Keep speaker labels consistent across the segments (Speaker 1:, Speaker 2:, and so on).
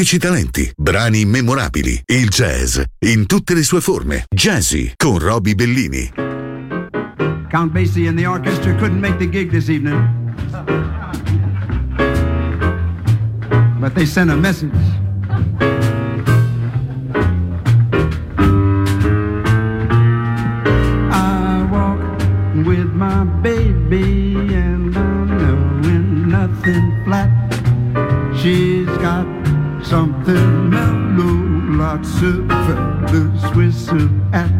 Speaker 1: autentici talenti, brani immemorabili, il jazz in tutte le sue forme. Jazzy con Roby Bellini.
Speaker 2: Count Basie and the orchestra couldn't make the gig this evening. But they sent a message. Katze, Welle, Swiss, and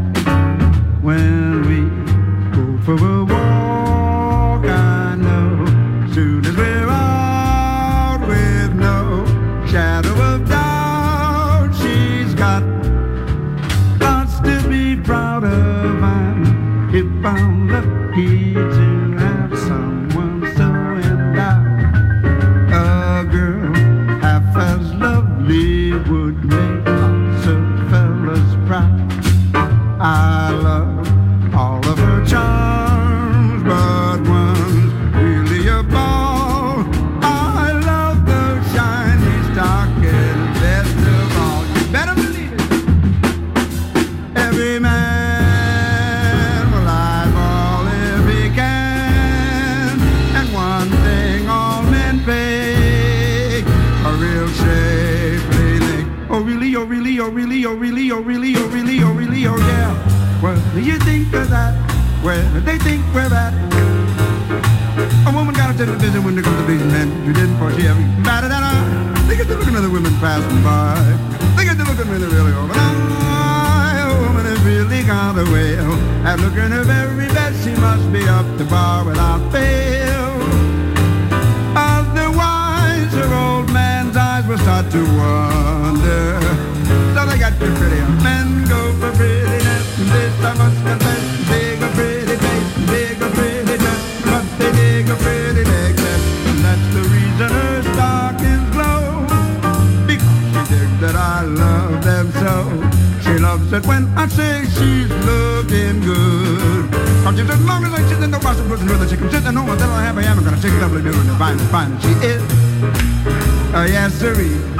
Speaker 2: And looking her very best, she must be up to bar without fail. Otherwise, her old man's eyes will start to wander. So they got to pretty. Chick-a-dubly-doo, the fine. finest she is. Oh yes, sirree.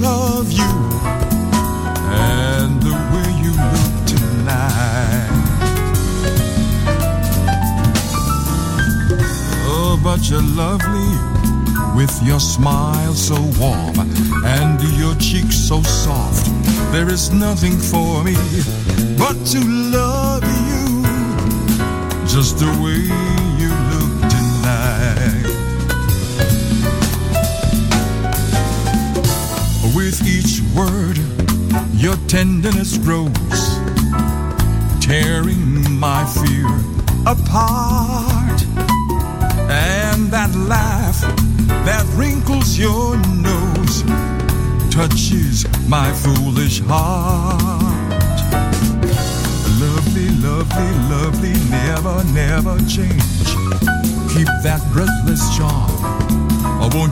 Speaker 3: Love you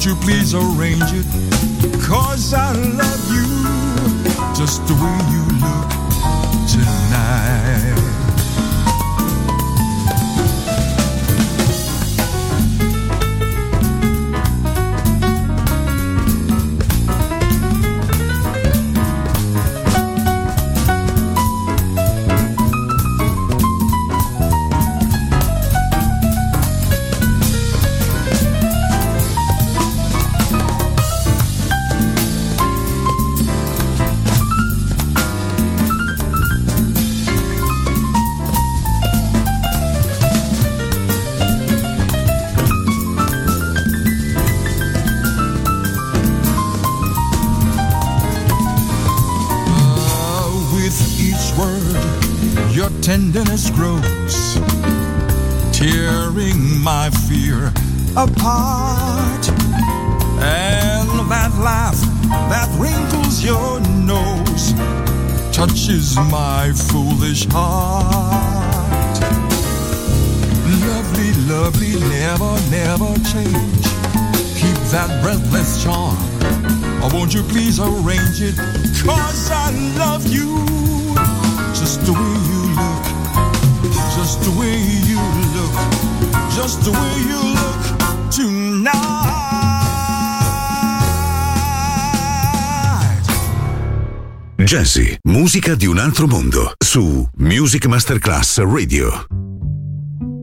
Speaker 3: won't you please arrange it? Cause I love you just the way you look tonight. Touches my foolish heart. Lovely, lovely, never, never change. Keep that breathless charm. Or won't you please arrange it? Cause I love you just the way you look, just the way you look, just the way you look
Speaker 1: Jazzy, musica di un altro mondo, su Music Masterclass Radio.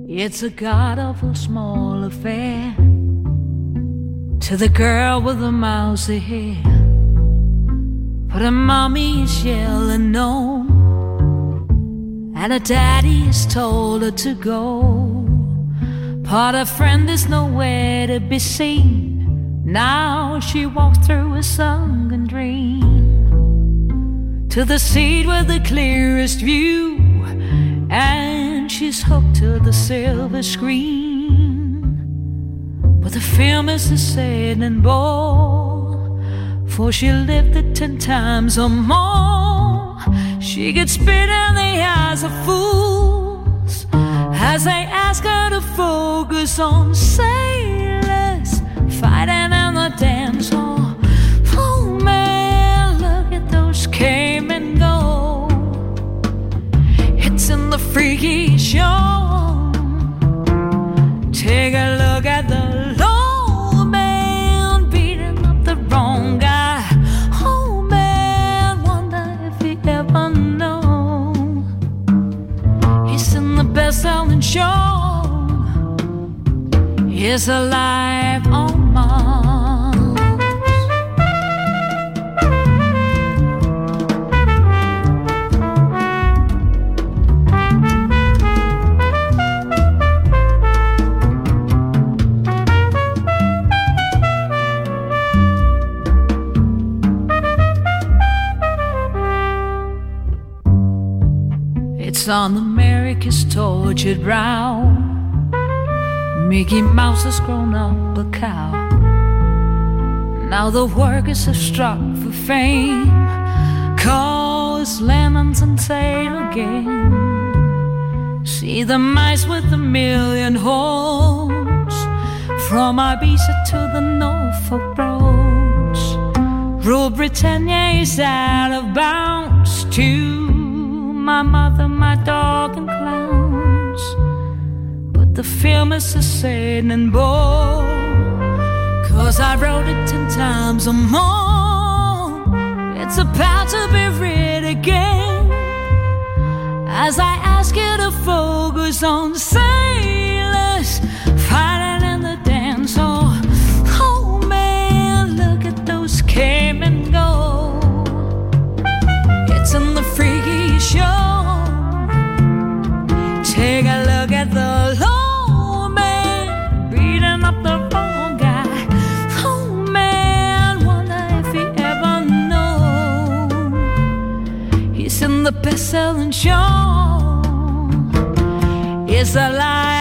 Speaker 4: It's a god awful small affair to the girl with the mousy hair. But her mommy is yelling no, and her daddy has told her to go. But her friend is nowhere to be seen. Now she walks through a dream to the seat with the clearest view, and she's hooked to the silver screen. But the film is a sad and bore. For she lived it ten times or more. She gets spit in the eyes of fools as they ask her to focus on sailors fighting in the dance hall. Freaky show. Take a look at the low man beating up the wrong guy. Oh man, wonder if he ever know. He's in the best-selling show. He's alive on on America's tortured brow. Mickey Mouse has grown up a cow. Now the workers have struck for fame. Cause lemons and tail again. See the mice with a million holes. From Ibiza to the Norfolk Broads. Rule Britannia is out of bounds to my mother, my dog, and clowns. But the film is a sad and bore. Cause I wrote it ten times or more. It's about to be read again. As I ask you to focus on sailors the best selling show is alive